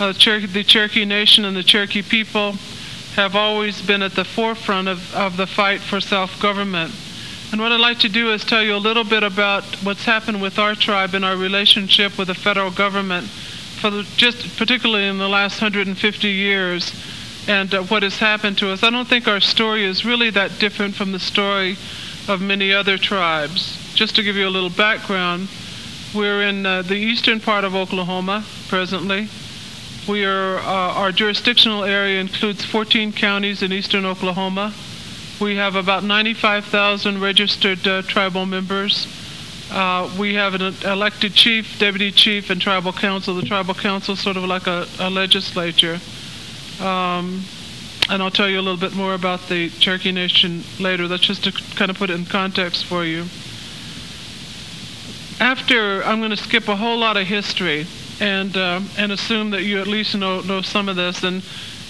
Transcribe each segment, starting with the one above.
Uh, the Cherokee Nation and the Cherokee people have always been at the forefront of, of the fight for self-government. And what I'd like to do is tell you a little bit about what's happened with our tribe and our relationship with the federal government, for the, just particularly in the last 150 years, and uh, what has happened to us. I don't think our story is really that different from the story of many other tribes. Just to give you a little background, we're in uh, the eastern part of Oklahoma presently. We are, uh, our jurisdictional area includes 14 counties in eastern Oklahoma. We have about 95,000 registered uh, tribal members. Uh, we have an elected chief, deputy chief, and tribal council. The tribal council is sort of like a, a legislature. Um, and I'll tell you a little bit more about the Cherokee Nation later. That's just to kind of put it in context for you. After, I'm going to skip a whole lot of history and uh, and assume that you at least know know some of this, and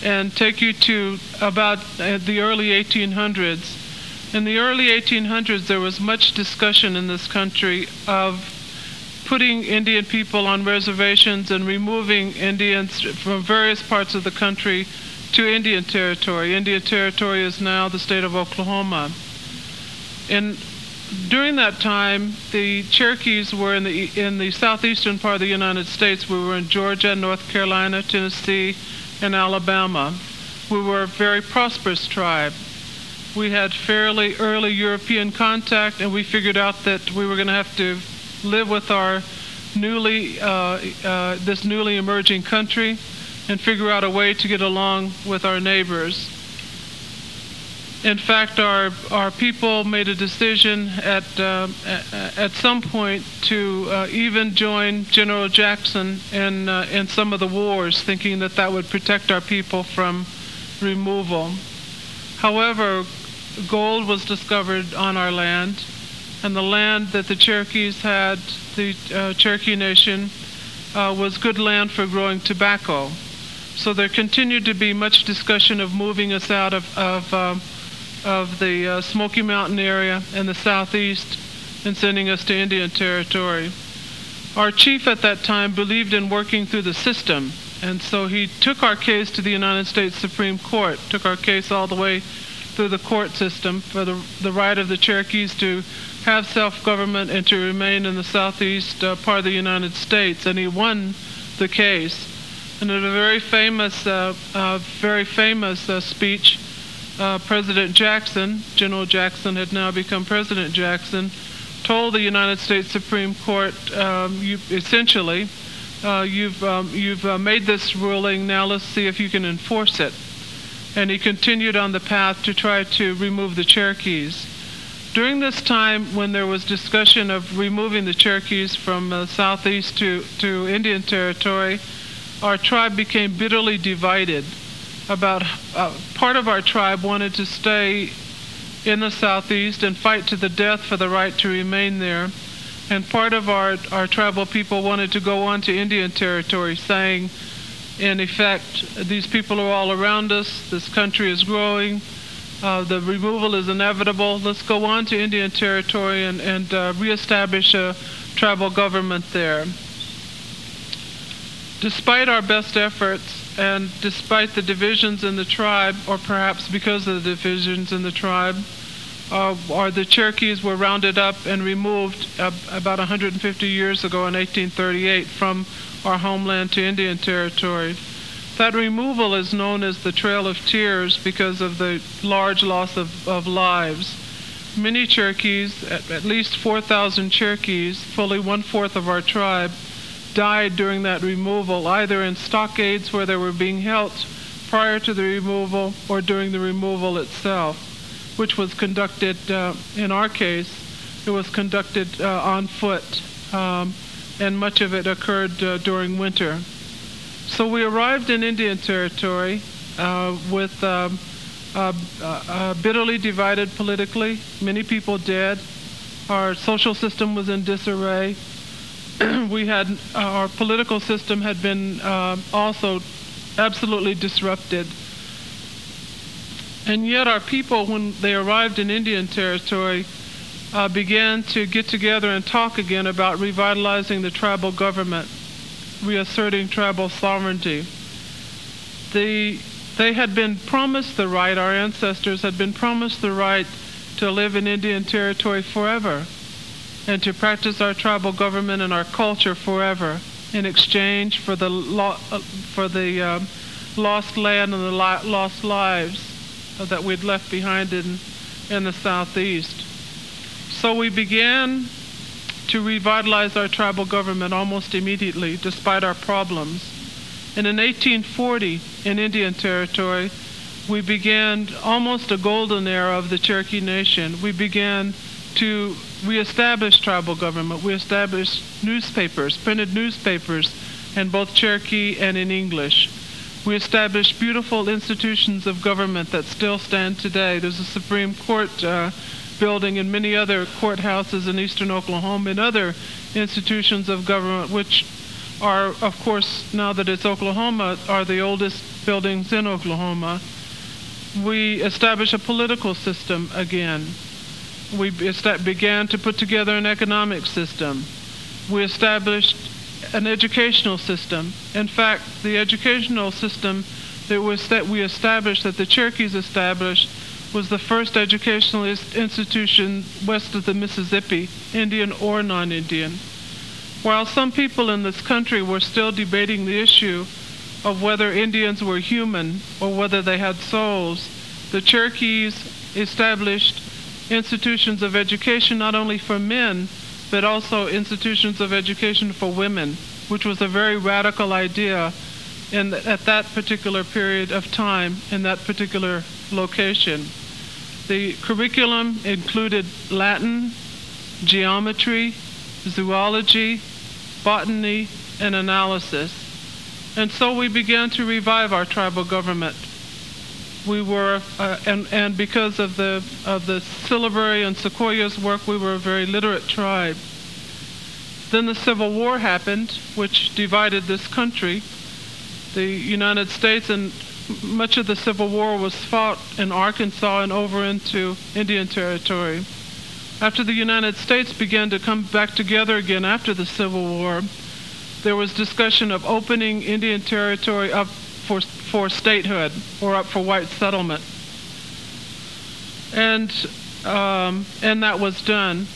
and take you to about uh, the early 1800s. In the early 1800s, there was much discussion in this country of putting Indian people on reservations and removing Indians from various parts of the country to Indian Territory. Indian Territory is now the state of Oklahoma. In during that time, the Cherokees were in the in the southeastern part of the United States. We were in Georgia, North Carolina, Tennessee, and Alabama. We were a very prosperous tribe. We had fairly early European contact, and we figured out that we were going to have to live with our newly uh, uh, this newly emerging country and figure out a way to get along with our neighbors. In fact, our our people made a decision at uh, at some point to uh, even join General Jackson in uh, in some of the wars, thinking that that would protect our people from removal. However, gold was discovered on our land, and the land that the Cherokees had, the uh, Cherokee Nation, uh, was good land for growing tobacco. So there continued to be much discussion of moving us out of, of um, of the uh, Smoky Mountain area and the southeast and sending us to Indian Territory. Our chief at that time believed in working through the system, and so he took our case to the United States Supreme Court, took our case all the way through the court system for the, the right of the Cherokees to have self-government and to remain in the southeast uh, part of the United States, and he won the case. And in a very famous, uh, uh very famous uh, speech, uh, President Jackson, General Jackson had now become President Jackson, told the United States Supreme Court, um, you, essentially, uh, you've, um, you've uh, made this ruling, now let's see if you can enforce it. And he continued on the path to try to remove the Cherokees. During this time, when there was discussion of removing the Cherokees from uh, southeast to, to Indian Territory, our tribe became bitterly divided about uh, part of our tribe wanted to stay in the southeast and fight to the death for the right to remain there. And part of our, our tribal people wanted to go on to Indian territory, saying, in effect, these people are all around us, this country is growing, uh, the removal is inevitable, let's go on to Indian territory and, and uh, reestablish a tribal government there. Despite our best efforts, and despite the divisions in the tribe, or perhaps because of the divisions in the tribe, uh, or the Cherokees were rounded up and removed uh, about 150 years ago in 1838 from our homeland to Indian Territory. That removal is known as the Trail of Tears because of the large loss of, of lives. Many Cherokees, at, at least 4,000 Cherokees, fully one fourth of our tribe, died during that removal, either in stockades where they were being held prior to the removal or during the removal itself, which was conducted, uh, in our case, it was conducted uh, on foot, um, and much of it occurred uh, during winter. So we arrived in Indian Territory uh, with um, bitterly divided politically, many people dead. Our social system was in disarray. we had our political system had been uh, also absolutely disrupted. And yet, our people, when they arrived in Indian Territory, uh, began to get together and talk again about revitalizing the tribal government, reasserting tribal sovereignty. the they had been promised the right, our ancestors had been promised the right to live in Indian territory forever and to practice our tribal government and our culture forever in exchange for the lo- uh, for the um, lost land and the li- lost lives that we'd left behind in in the southeast. So we began to revitalize our tribal government almost immediately, despite our problems. And in 1840, in Indian Territory, we began almost a golden era of the Cherokee Nation. We began to reestablish tribal government. We established newspapers, printed newspapers, in both Cherokee and in English. We established beautiful institutions of government that still stand today. There's a Supreme Court uh, building and many other courthouses in eastern Oklahoma and other institutions of government, which are, of course, now that it's Oklahoma, are the oldest buildings in Oklahoma. We established a political system again. We began to put together an economic system. We established an educational system. In fact, the educational system that was that we established, that the Cherokees established, was the first educational institution west of the Mississippi, Indian or non-Indian. While some people in this country were still debating the issue of whether Indians were human or whether they had souls, the Cherokees established institutions of education not only for men, but also institutions of education for women, which was a very radical idea in, at that particular period of time in that particular location. The curriculum included Latin, geometry, zoology, botany, and analysis. And so we began to revive our tribal government. We were, uh, and, and because of the, of the syllabary and Sequoyah's work, we were a very literate tribe. Then the Civil War happened, which divided this country. The United States and much of the Civil War was fought in Arkansas and over into Indian Territory. After the United States began to come back together again after the Civil War, there was discussion of opening Indian Territory up for, for statehood or up for white settlement. And, um, and that was done.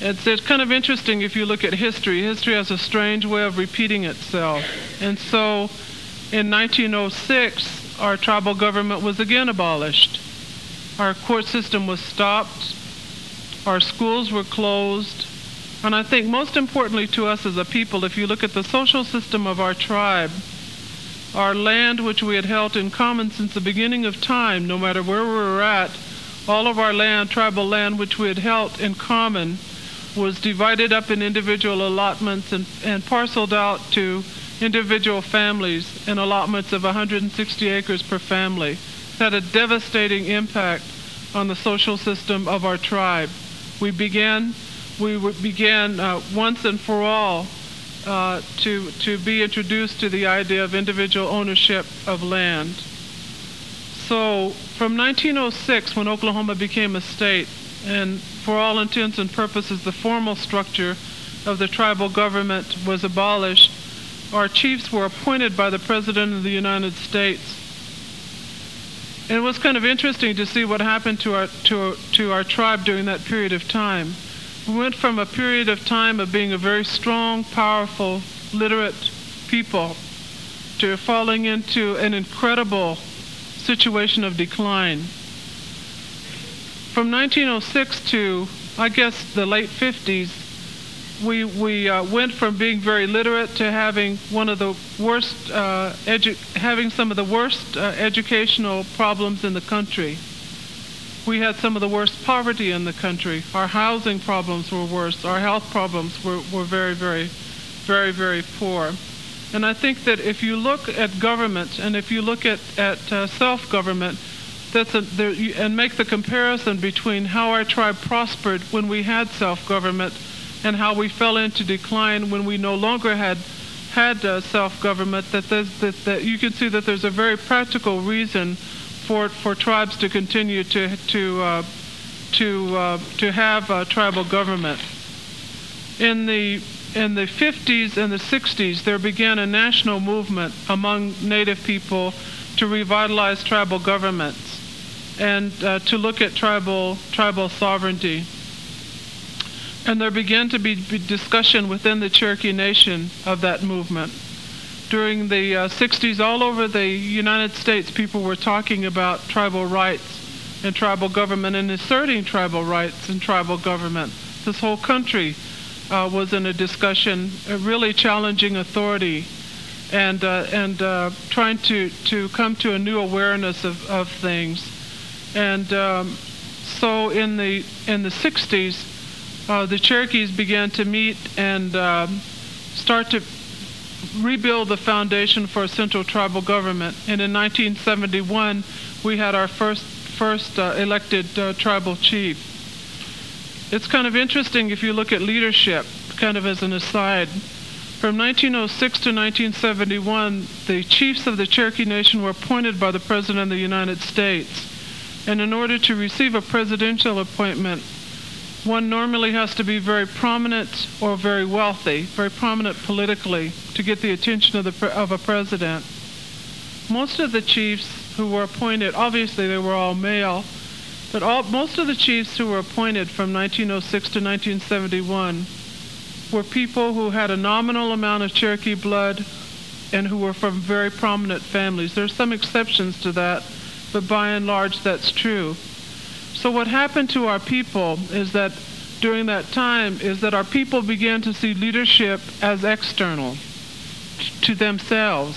It's, it's kind of interesting if you look at history. History has a strange way of repeating itself. And so in 1906, our tribal government was again abolished. Our court system was stopped our schools were closed. And I think most importantly to us as a people, if you look at the social system of our tribe, our land, which we had held in common since the beginning of time, no matter where we were at, all of our land, tribal land, which we had held in common, was divided up in individual allotments and, and parceled out to individual families in allotments of 160 acres per family. It had a devastating impact on the social system of our tribe we began we began uh, once and for all uh, to to be introduced to the idea of individual ownership of land. So from 1906, when Oklahoma became a state, and for all intents and purposes, the formal structure of the tribal government was abolished, our chiefs were appointed by the President of the United States and it was kind of interesting to see what happened to our, to, to our tribe during that period of time. We went from a period of time of being a very strong, powerful, literate people to falling into an incredible situation of decline. From 1906 to, I guess, the late 50s, we, we uh, went from being very literate to having one of the worst, uh, edu- having some of the worst uh, educational problems in the country. We had some of the worst poverty in the country. Our housing problems were worse. Our health problems were, were very, very, very, very poor. And I think that if you look at government and if you look at, at uh, self-government, that's a, there, and make the comparison between how our tribe prospered when we had self-government and how we fell into decline when we no longer had had uh, self-government, that, that, that you can see that there's a very practical reason for for tribes to continue to to uh, to uh, to have uh, tribal government. In the in the 50s and the 60s, there began a national movement among Native people to revitalize tribal governments and uh, to look at tribal tribal sovereignty. And there began to be, be discussion within the Cherokee Nation of that movement. During the uh, 60s, all over the United States, people were talking about tribal rights and tribal government and asserting tribal rights and tribal government. This whole country uh, was in a discussion, uh, really challenging authority and, uh, and uh, trying to, to come to a new awareness of, of things. And um, so in the, in the 60s, uh, the Cherokees began to meet and um, start to rebuild the foundation for a central tribal government. And in 1971, we had our first first uh, elected uh, tribal chief. It's kind of interesting if you look at leadership, kind of as an aside. From 1906 to 1971, the chiefs of the Cherokee Nation were appointed by the President of the United States. And in order to receive a presidential appointment, one normally has to be very prominent or very wealthy, very prominent politically, to get the attention of, the, of a president. Most of the chiefs who were appointed, obviously they were all male, but all, most of the chiefs who were appointed from 1906 to 1971 were people who had a nominal amount of Cherokee blood and who were from very prominent families. There are some exceptions to that, but by and large that's true. So what happened to our people is that during that time is that our people began to see leadership as external to themselves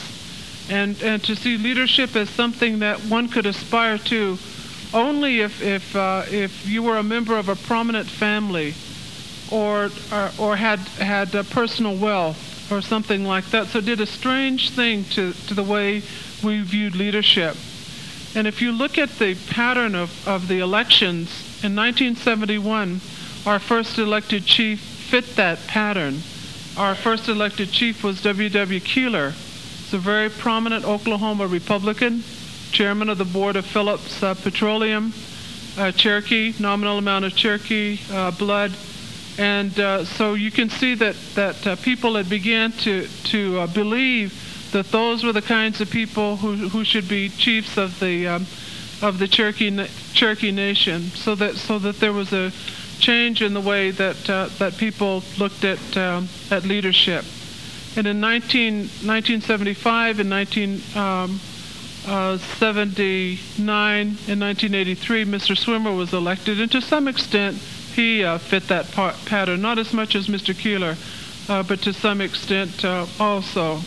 and, and to see leadership as something that one could aspire to only if, if, uh, if you were a member of a prominent family or, or, or had, had personal wealth or something like that. So it did a strange thing to, to the way we viewed leadership. And if you look at the pattern of, of the elections, in 1971, our first elected chief fit that pattern. Our first elected chief was W.W. Keeler. He's a very prominent Oklahoma Republican, chairman of the board of Phillips uh, Petroleum, uh, Cherokee, nominal amount of Cherokee uh, blood. And uh, so you can see that, that uh, people had began to, to uh, believe that those were the kinds of people who, who should be chiefs of the um, of the Cherokee Cherokee Nation, so that so that there was a change in the way that uh, that people looked at um, at leadership. And in 19, 1975 and 1979 and 1983, Mr. Swimmer was elected, and to some extent he uh, fit that pattern, not as much as Mr. Keeler, uh, but to some extent uh, also.